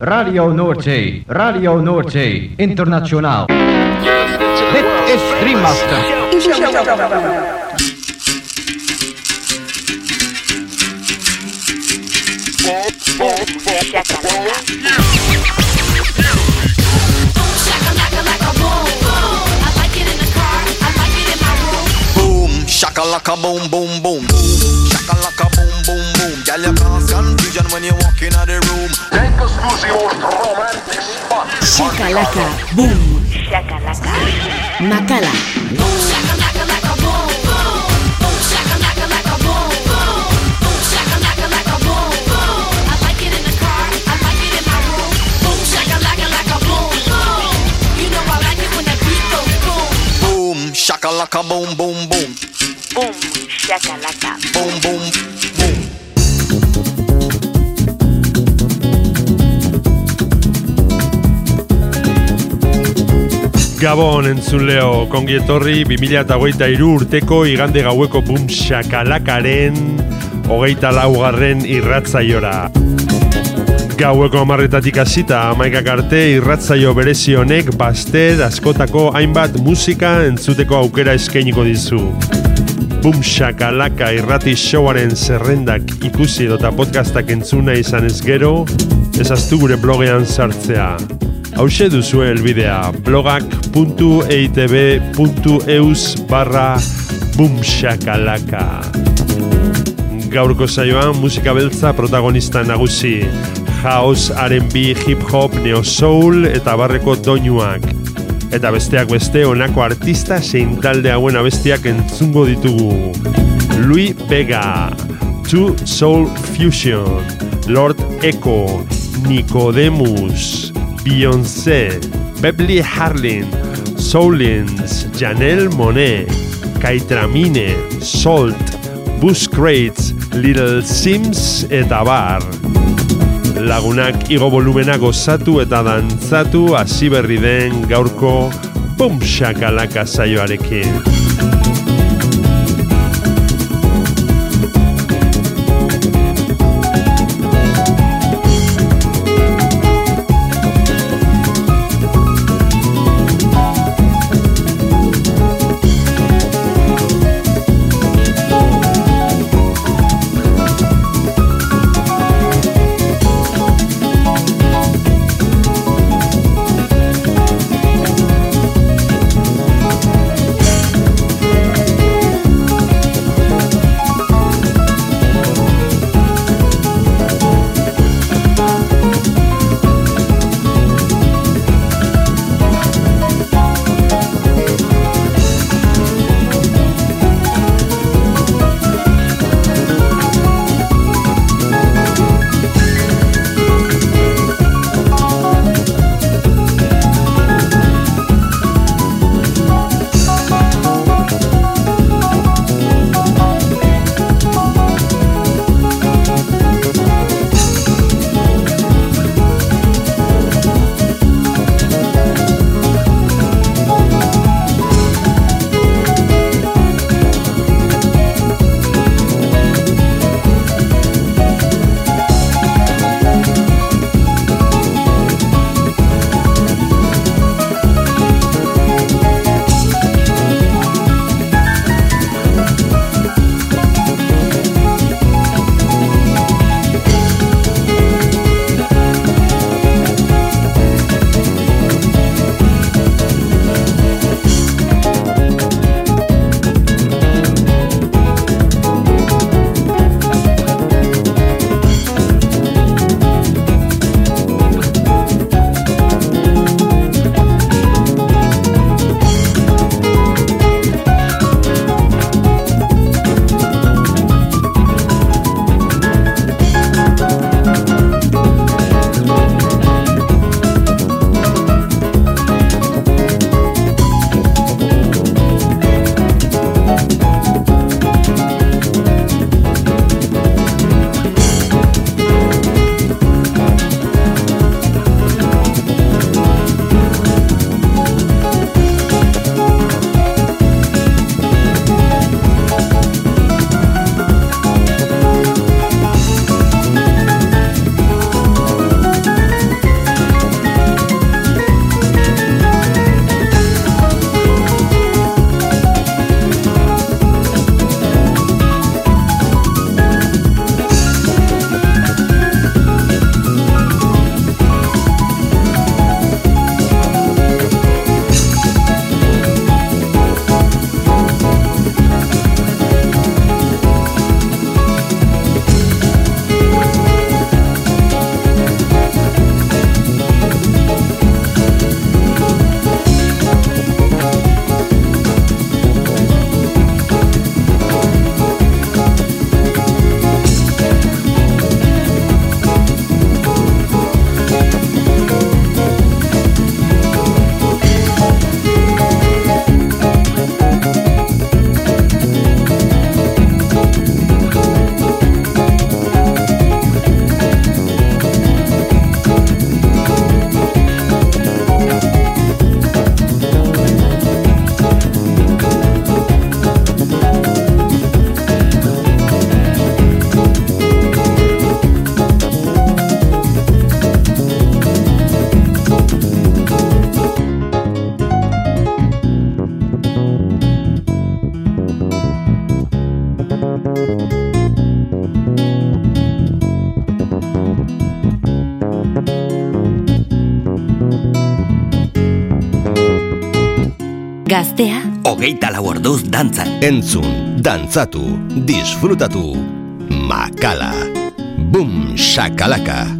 Radio Noordzee, Radio Noordzee, internationaal. Dit is Dreammaster. Boom, shakalaka boom boom boom. Shakalaka boom boom Shakalaka, boom. Shakalaka. Makala. Boom, shakalaka boom boom boom. Boom, shakalaka. Boom boom boom. Gabon entzuleo, kongi etorri 2008 urteko igande gaueko bum shakalakaren hogeita laugarren irratzaiora. Gaueko amarretatik hasita amaikak arte irratzaio berezi honek baster askotako hainbat musika entzuteko aukera eskainiko dizu. Bum shakalaka irrati showaren zerrendak ikusi edota podcastak entzuna izan ez gero, ezaztu gure blogean sartzea. Hauxe duzu elbidea blogak.eitb.eus barra bumshakalaka. Gaurko saioan musika beltza protagonista nagusi. House, R&B, hip hop, neo soul eta barreko doinuak. Eta besteak beste honako artista zein talde hauen abestiak entzungo ditugu. Louis Vega, Two Soul Fusion, Lord Echo, Nicodemus, Beyoncé, Beverly Harlin, Soulins, Janelle Monet, Kaitramine, Salt, Bus Crates, Little Sims eta bar. Lagunak igo volumena gozatu eta dantzatu hasi berri den gaurko Bum Shakalaka saioarekin. Gaztea. Hogeita lau orduz dantzan. Entzun, dantzatu, disfrutatu. Makala. Bum, shakalaka.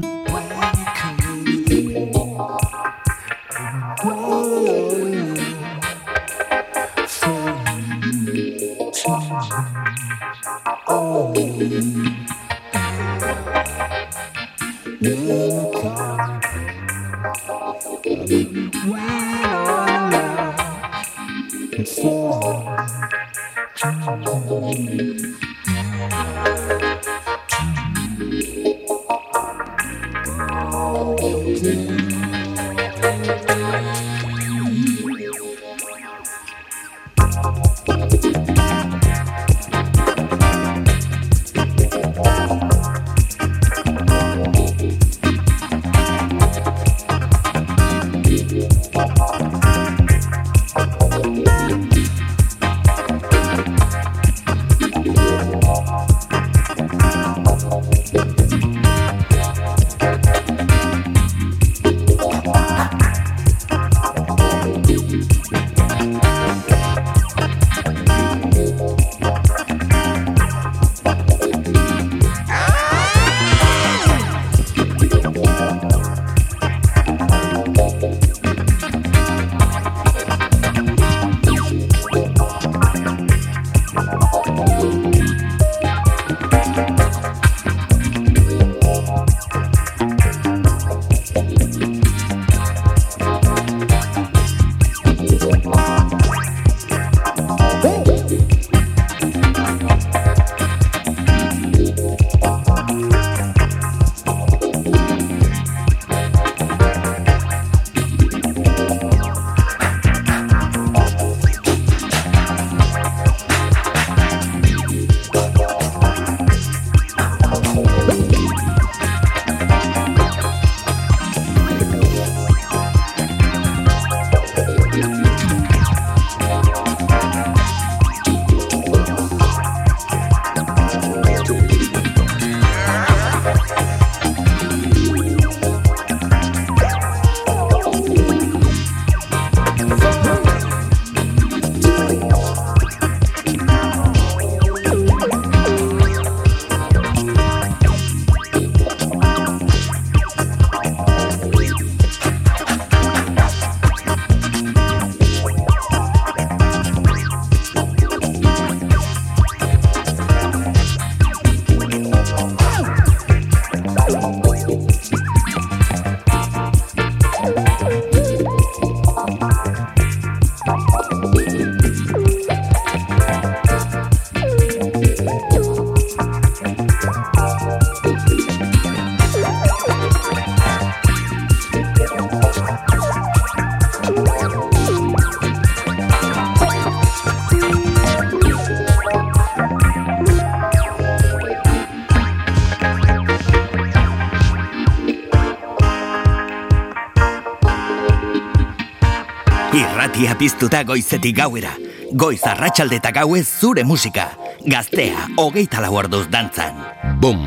Irratia piztuta goizetik gauera. Goiz arratsaldetak gauez zure musika. Gaztea, hogeita lau orduz dantzan. Bum,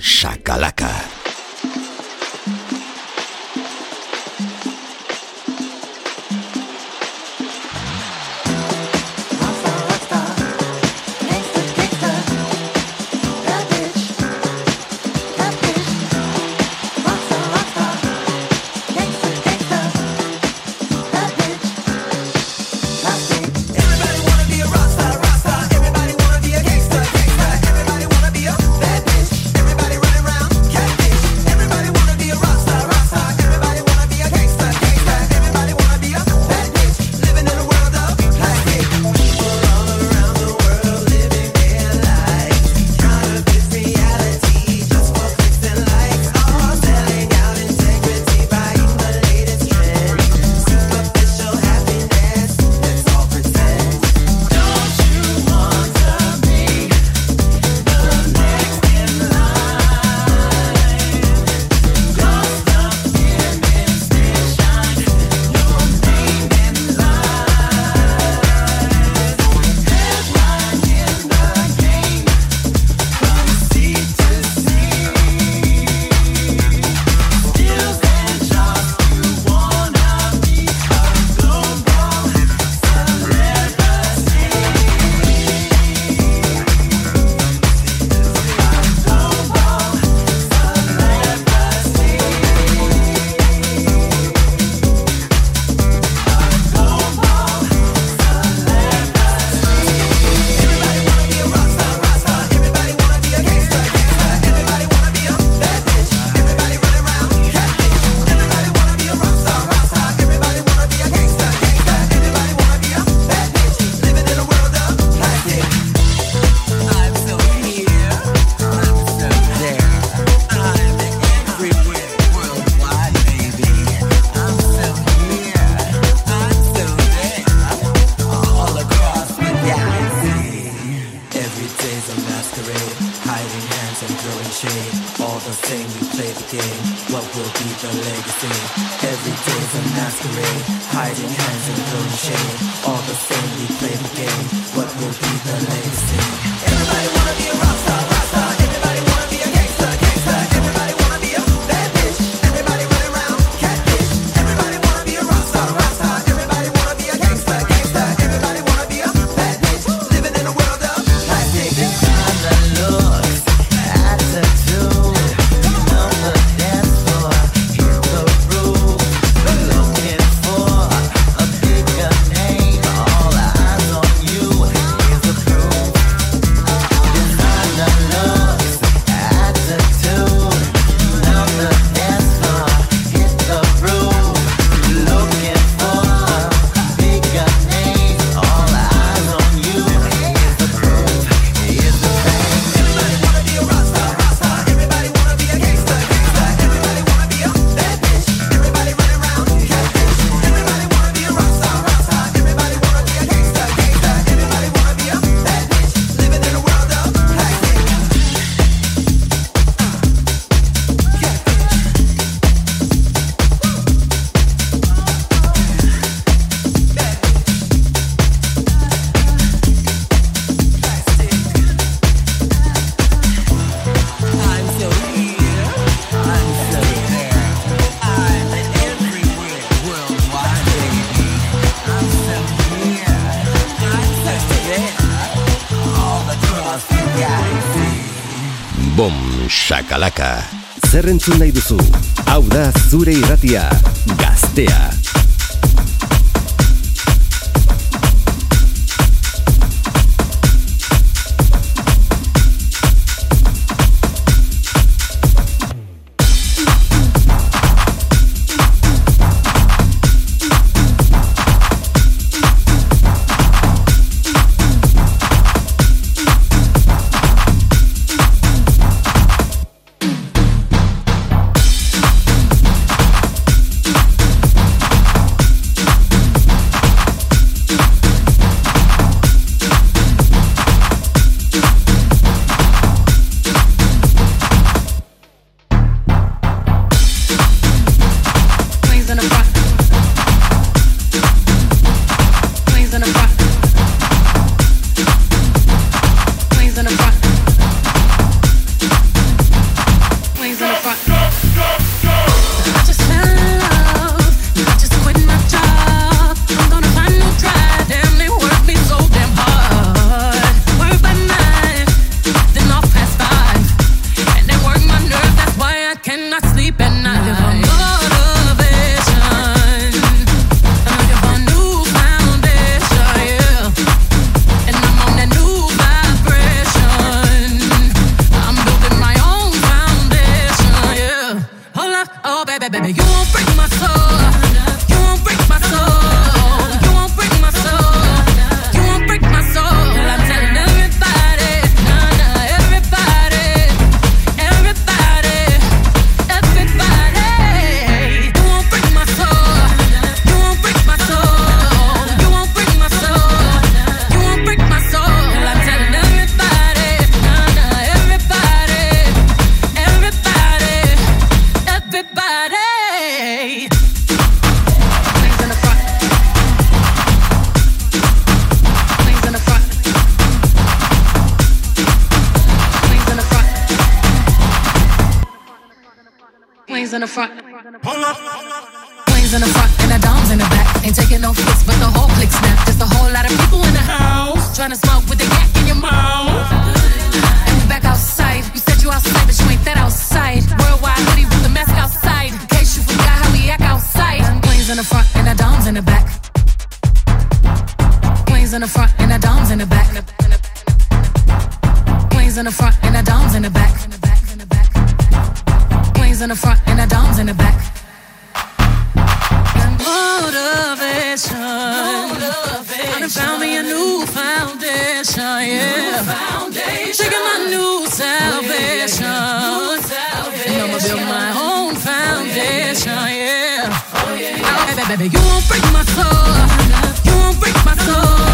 shakalaka. Inflated Queens in the front and the doms in the back. Queens in the front and the doms in the back. Queens in the front and the doms in the back. Motivation. Motivation. I found me a new foundation. Yeah. New foundation. Taking my new salvation. Yeah, yeah, yeah. New salvation. And I'ma build my own foundation. Oh, yeah. yeah. Baby, baby, you won't break my soul. You won't break my soul.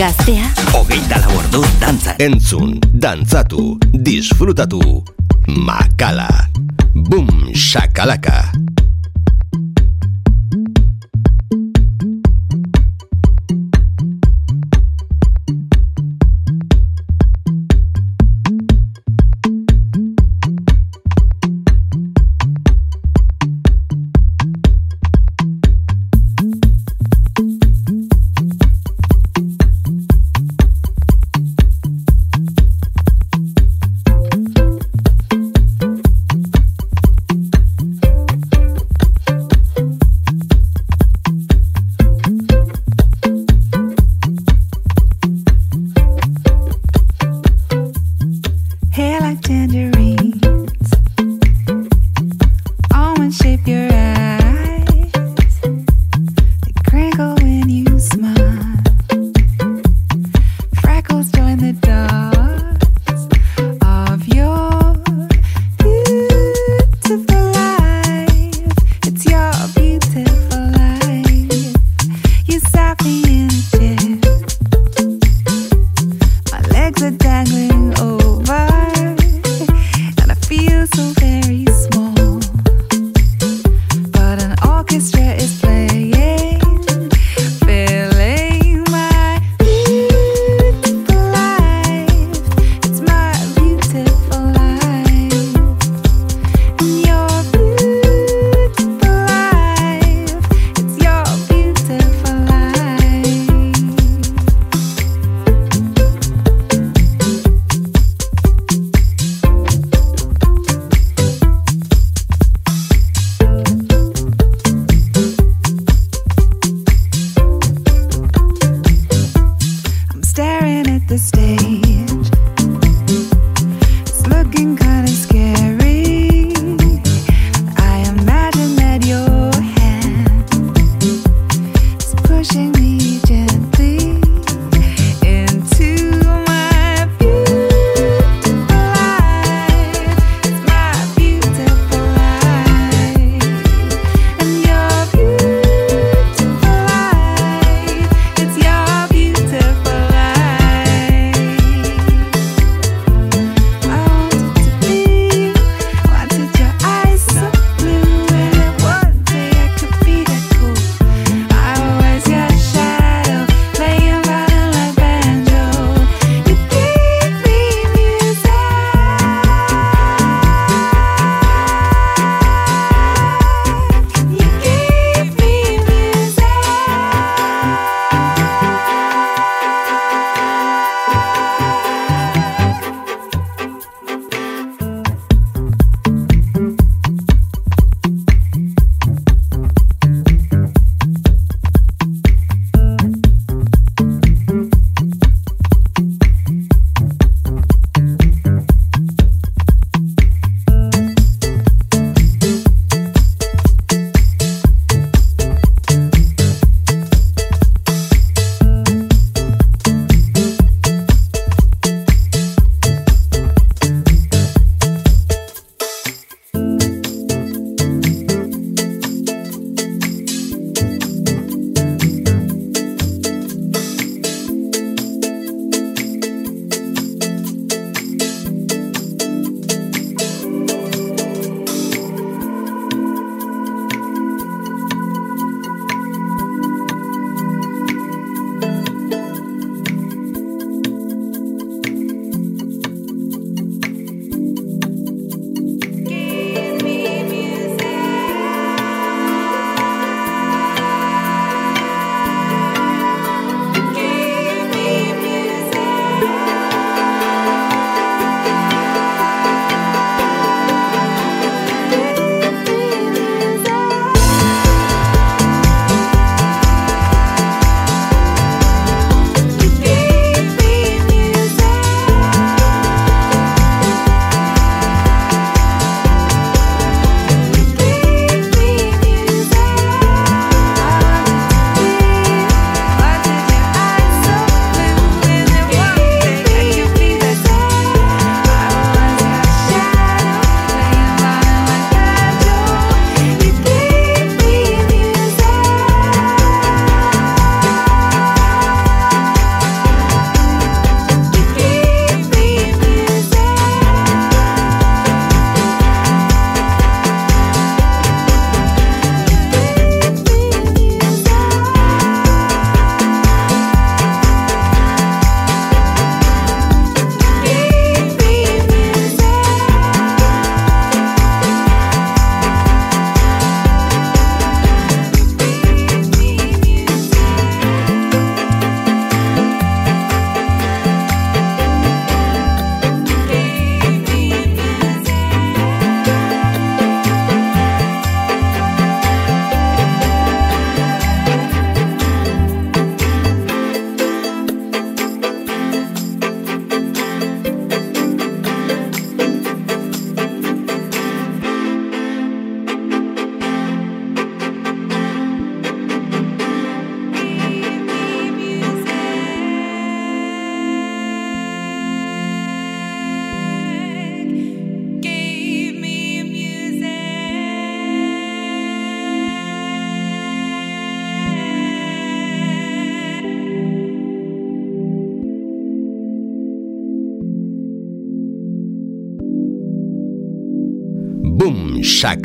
Gaztea. Ogeita lau ordu dantza Entzun, dantzatu, disfrutatu. Makala. Bum shakalaka.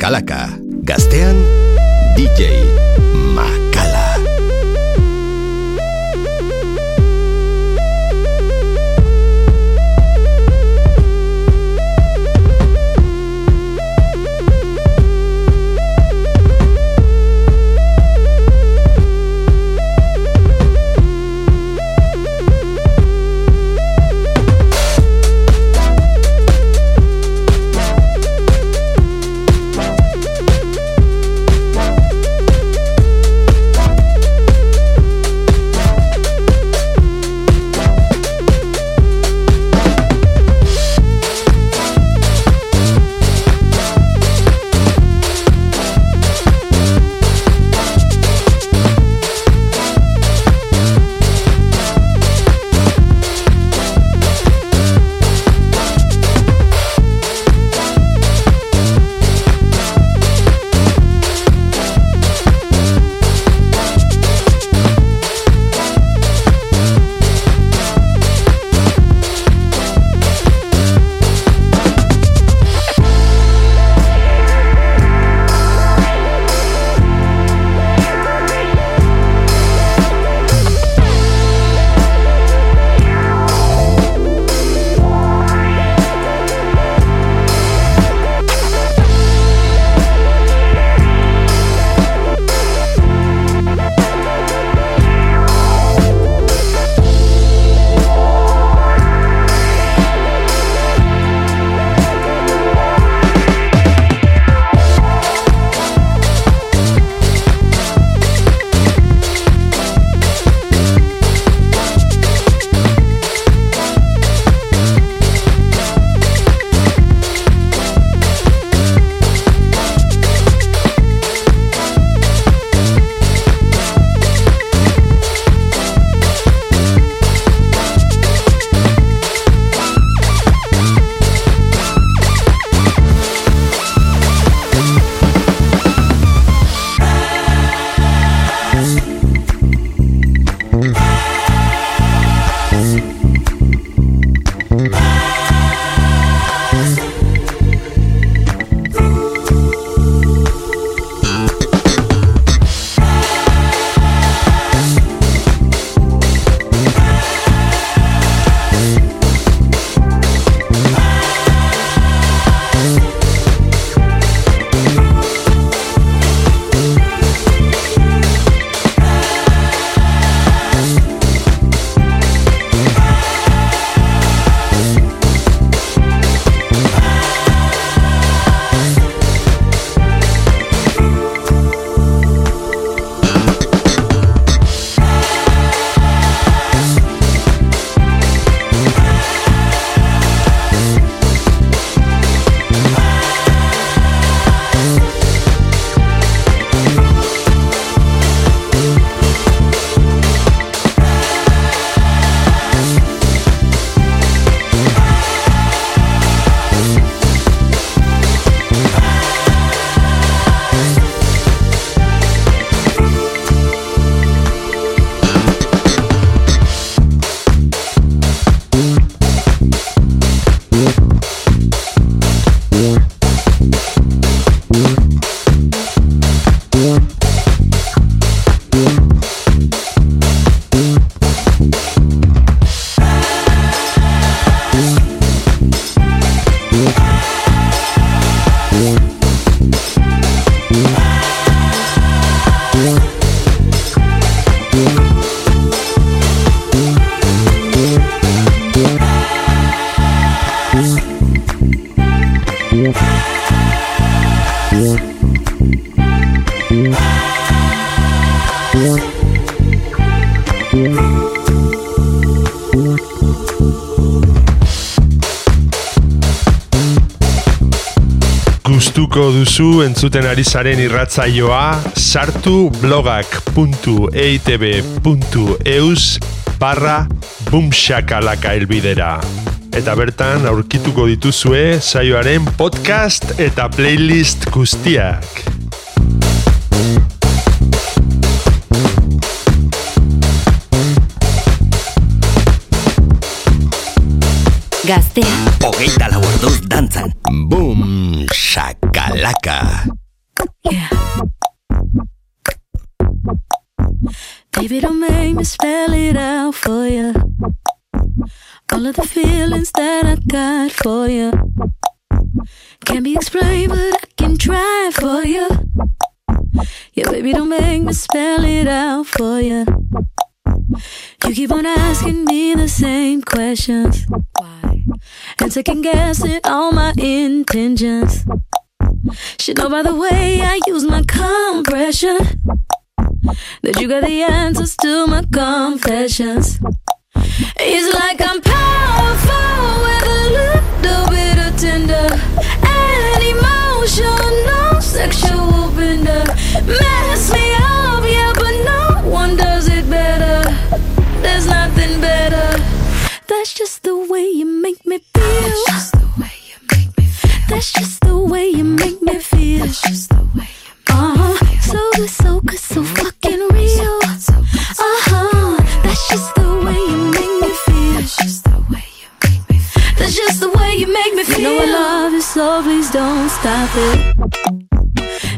Shakalaka. Entzuten ari zaren irratzaioa sartu blogak.eitb.eus barra bumxakalaka elbidera. Eta bertan aurkituko dituzue saioaren podcast eta playlist guztiak. Gaztea, Hogeita dantzan. Boom, shakalaka. Yeah. Baby, don't make me spell it out for you. All of the feelings that I got for you can't be explained, but I can try for you. Yeah, baby, don't make me spell it out for you. You keep on asking me the same questions. Why? And second guessing all my intentions. Should know by the way I use my compression that you got the answers to my confessions. It's like I'm powerful with a little bit of tender and emotional sexual bender. That's just the way you make me feel. That's just the way you make me feel. That's just the way you make me feel. That's just the way you uh-huh. So good, so good, so fucking real. Uh-huh. That's just the way you make me feel. That's just the way you make me feel. That's just the way you make me feel. You know I love you, so please don't stop it.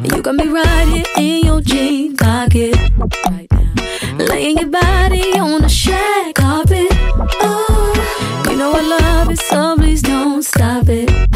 You got me right here in your jean pocket. Right now. Laying your body on the shag carpet. Oh, love it, so please don't stop it.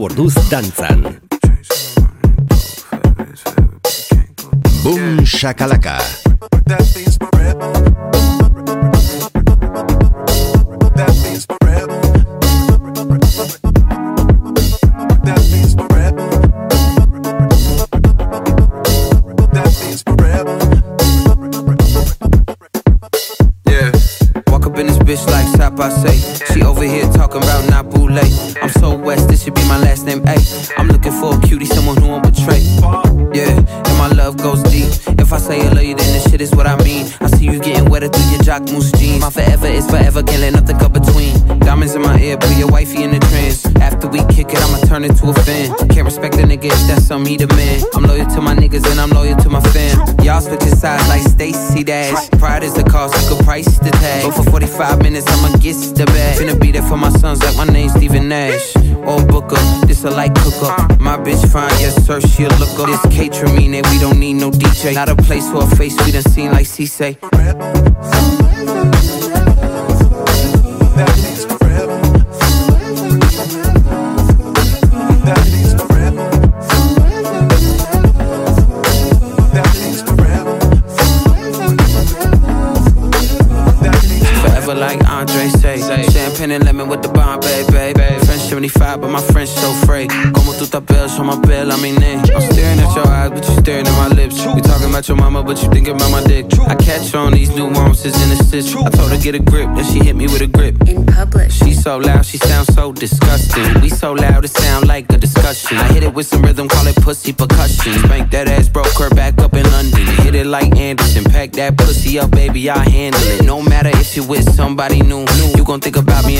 Orduz dantzan. Boom, shakalaka. That means forever. That means forever. That means forever. That means forever. Yeah. Walk up in this bitch like Sap I say. She over here talking about not boule. I'm so west, this should be my last name. A. I'm looking for a cutie, someone who won't betray. Yeah, and my love goes deep. If I say I love you, then this shit is what I mean. I see you getting wetter through your jock moose jeans. My forever is forever, can't let nothing come between. Diamonds in my ear, put your wifey in the turn into a fan. Can't respect a nigga if that's some he the man. I'm loyal to my niggas and I'm loyal to my fam. Y'all switching sides like Stacy Dash. Pride is the cost, you could price the tag. But for 45 minutes, I'ma get the bag. Finna be there for my sons like my name's Stephen Nash. Old Booker, this a light cooker. My bitch fine, yes sir, she a looker. This catering mean we don't need no DJ. Not a place for a face we done seen like C say. That means Forever like Andre say. champagne and lemon with the Bombay, babe. French 75, but my French so free. Como tu tapel, show my bill, I mean name. I'm staring at your eyes, but you're staring at my lips. We talking about your mama, but you thinking about my dick. I catch on these nuances and assists. I told her get a grip, then she hit me with a grip. In public. She so loud, she sounds so disgusting. We so loud, it sound like a discussion. I hit it with some rhythm, call it pussy percussion. Spank that ass, broke her back up in London. Hit it like Anderson, pack that pussy up, baby, I handle it. No matter if you with somebody new, you gon' think about me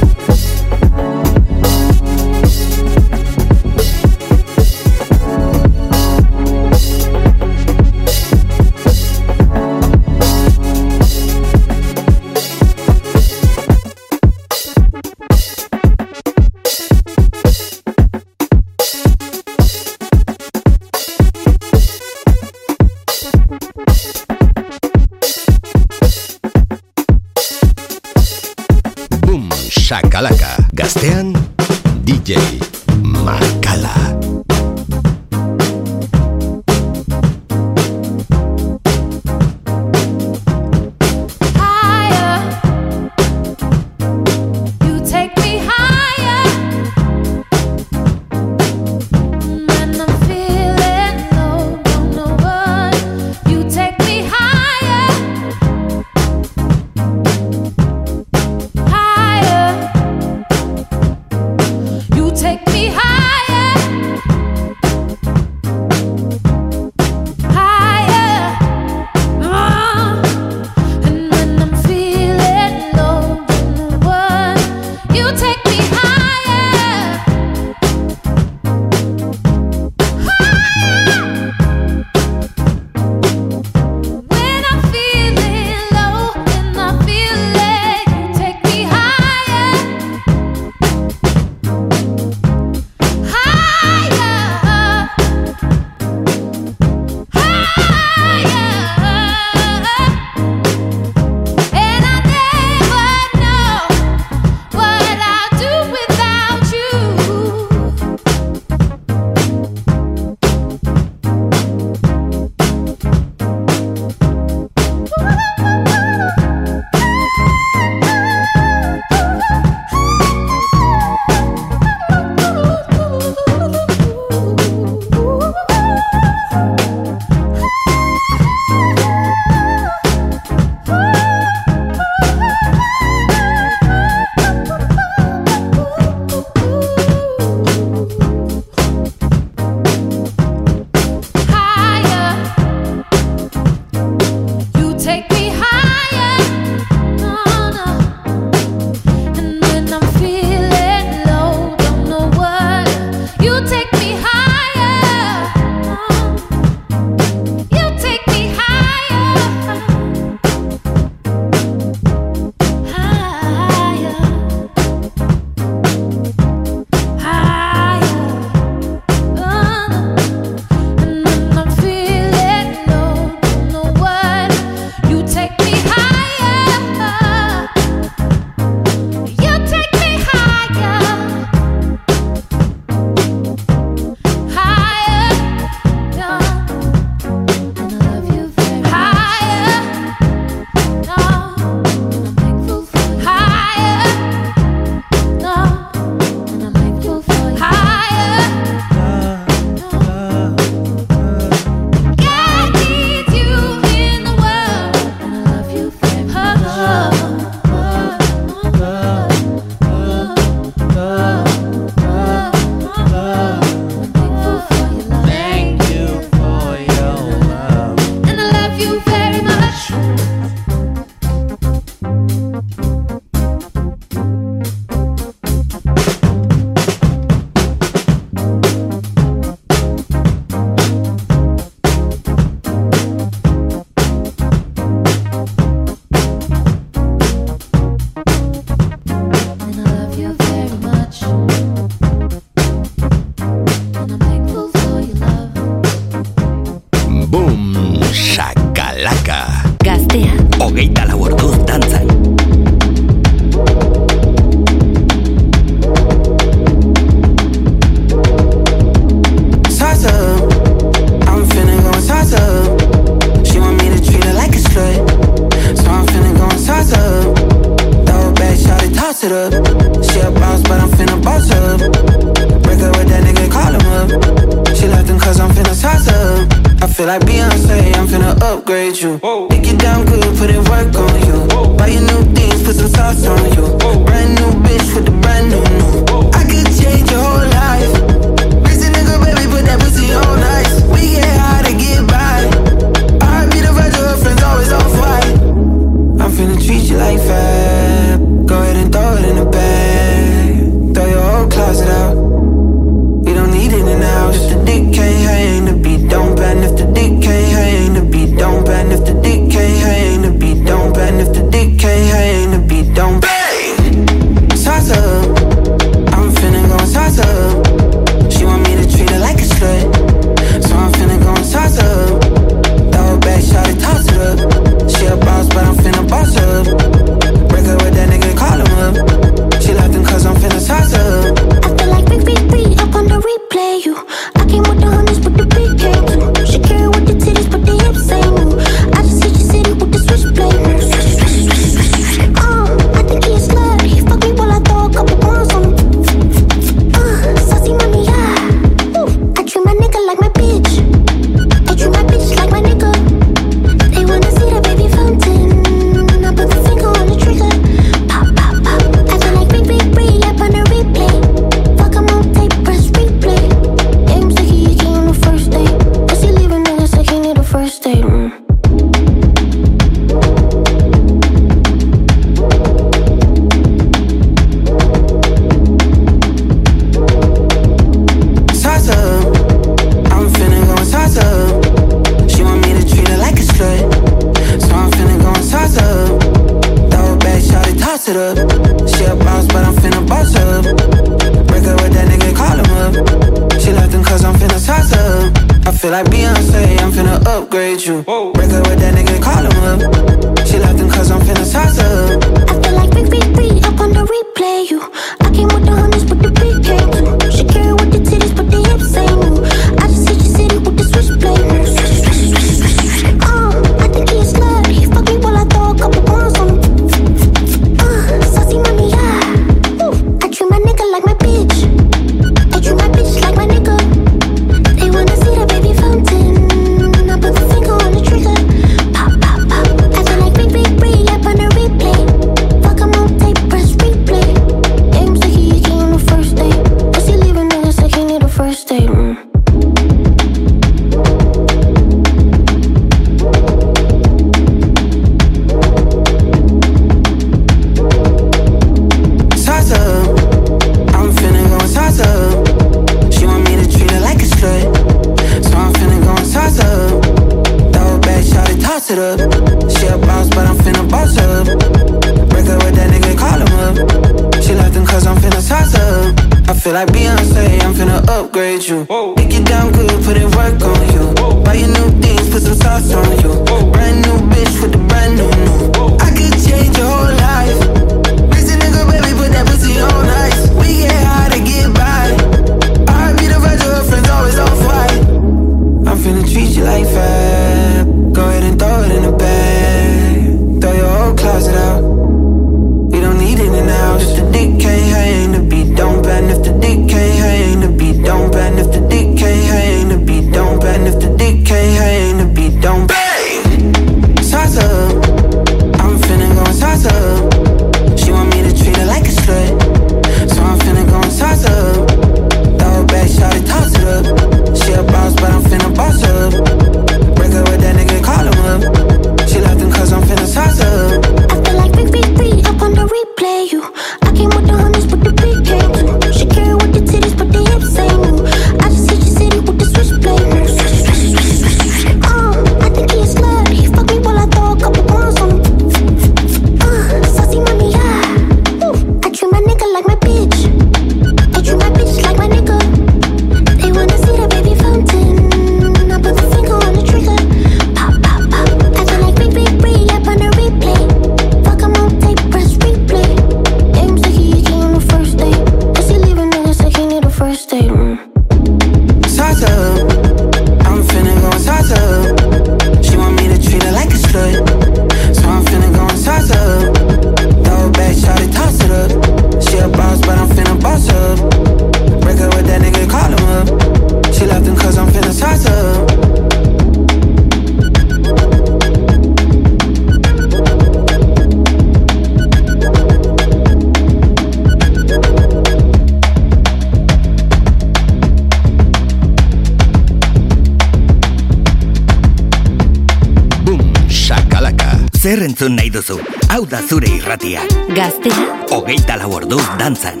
da zure irratia. Gaztea, Hogeita lau orduz dantzan.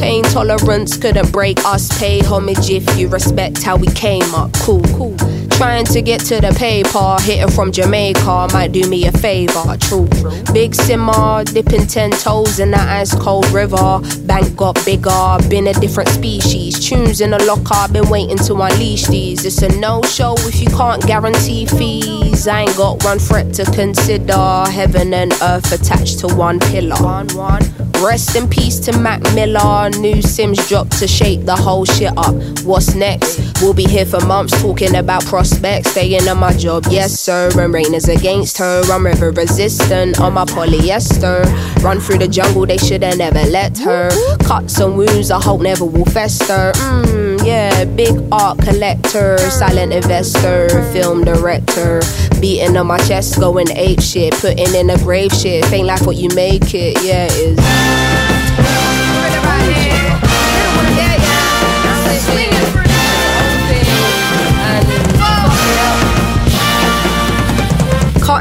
pain tolerance couldn't break us. Pay homage if you respect how we came up. Cool, cool. Trying to get to the paper, hitting from Jamaica might do me a favor. True. Big simmer, dipping ten toes in that ice cold river. Bank got bigger, been a different species. Tunes in the locker, been waiting to unleash these. It's a no show if you can't guarantee fees. I ain't got one threat to consider. Heaven and earth attached to one pillar. One, one. Rest in peace to Mac Miller. New Simz dropped to shake the whole shit up. What's next? We'll be here for months talking about prospects. Staying on my job, yes sir. And rain is against her. I'm river resistant on my polyester. Run through the jungle, they shoulda never let her. Cuts and wounds, I hope never will fester. Mmm, yeah, big art collector, silent investor, film director. Beating on my chest, going ape shit, putting in a grave shit. Ain't like what you make it, yeah, it is.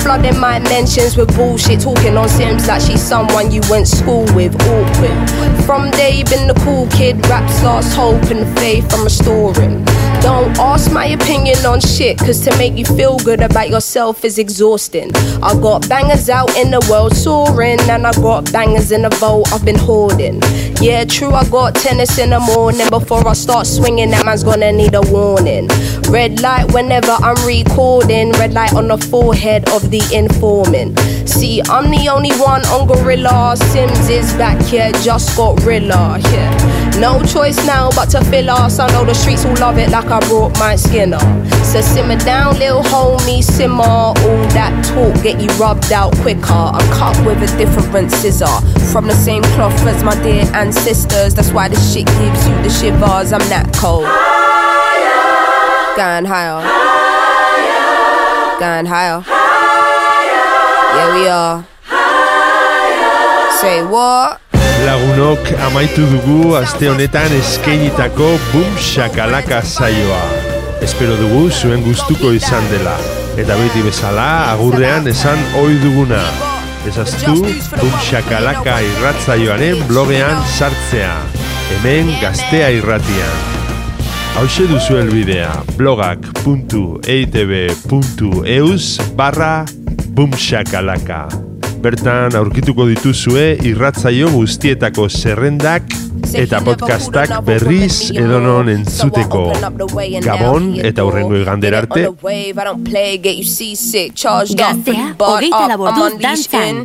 flooding my mentions with bullshit. Talking on Simz like she's someone you went school with. Awkward. From day been the cool kid. Raps lost hope and faith I'm restoring. Don't ask my opinion on shit, cause to make you feel good about yourself is exhausting. I got bangers out in the world soaring, and I got bangers in the vault I've been hoarding. Yeah, true, I got tennis in the morning. Before I start swinging, that man's gonna need a warning. Red light whenever I'm recording, red light on the forehead of the informant. See, I'm the only one on Gorilla. Simz is back here, just got Rilla. Yeah. No choice now but to fill us. I know the streets will love it like I brought my skinner. So simmer down, little homie, simmer. All that talk get you rubbed out quicker. I'm cut with a different scissor. From the same cloth as my dear ancestors. That's why this shit gives you the shivers. I'm that cold. Higher. Going higher. Going higher. Yeah, we are. Say what? Lagunok amaitu dugu aste honetan eskeinitako Boom Shakalaka saioa. Espero dugu zuen gustuko izan dela. Eta beti bezala, agurrean esan ohi duguna. Ezaztu Boom Shakalaka irratzaioaren blogean sartzea. Hemen gaztea irratian. Hauxe duzu elbidea blogak.eitb.eus barra bumshakalaka. Bertan aurkituko dituzue irratzaio guztietako zerrendak eta podcastak berriz edonon entzuteko. Gabon eta hurrengo igandera arte. Gaztea, hogeita laborduz dantzan.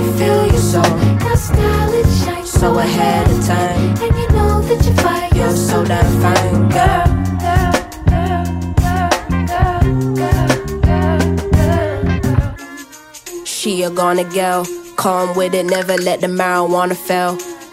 The feel your soul. your style it shines So ahead of time. and you know that you're fire. You're so damn fine, girl. She a gonna girl, calm with it, never let the marijuana fail.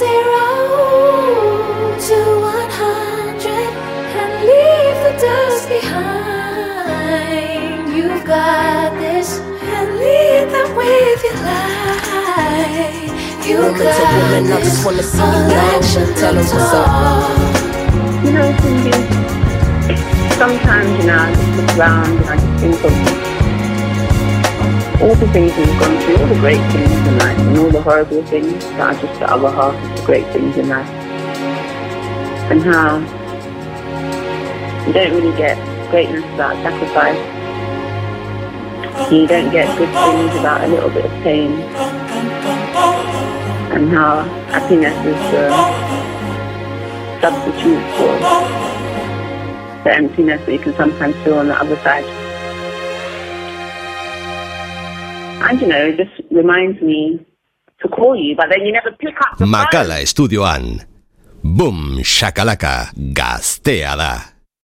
Zero to one hundred and leave the dust behind. You've got this and lead them with your light. You Woman to got woman, I this. just wanna see you action, Tell no what's up. You know, Cindy, sometimes, you know, I just look around and I just think of all the things we've gone through, all the great things in life, and all the horrible things that are just the other half of the great things in life. And how you don't really get greatness without sacrifice. You don't get good things without a little bit of pain. And how happiness is the substitute for the emptiness that you can sometimes feel on the other side. And you know, it just reminds me to call you, but then you never pick up the phone. Makala estudioan. Boom, shakalaka, gaztea da.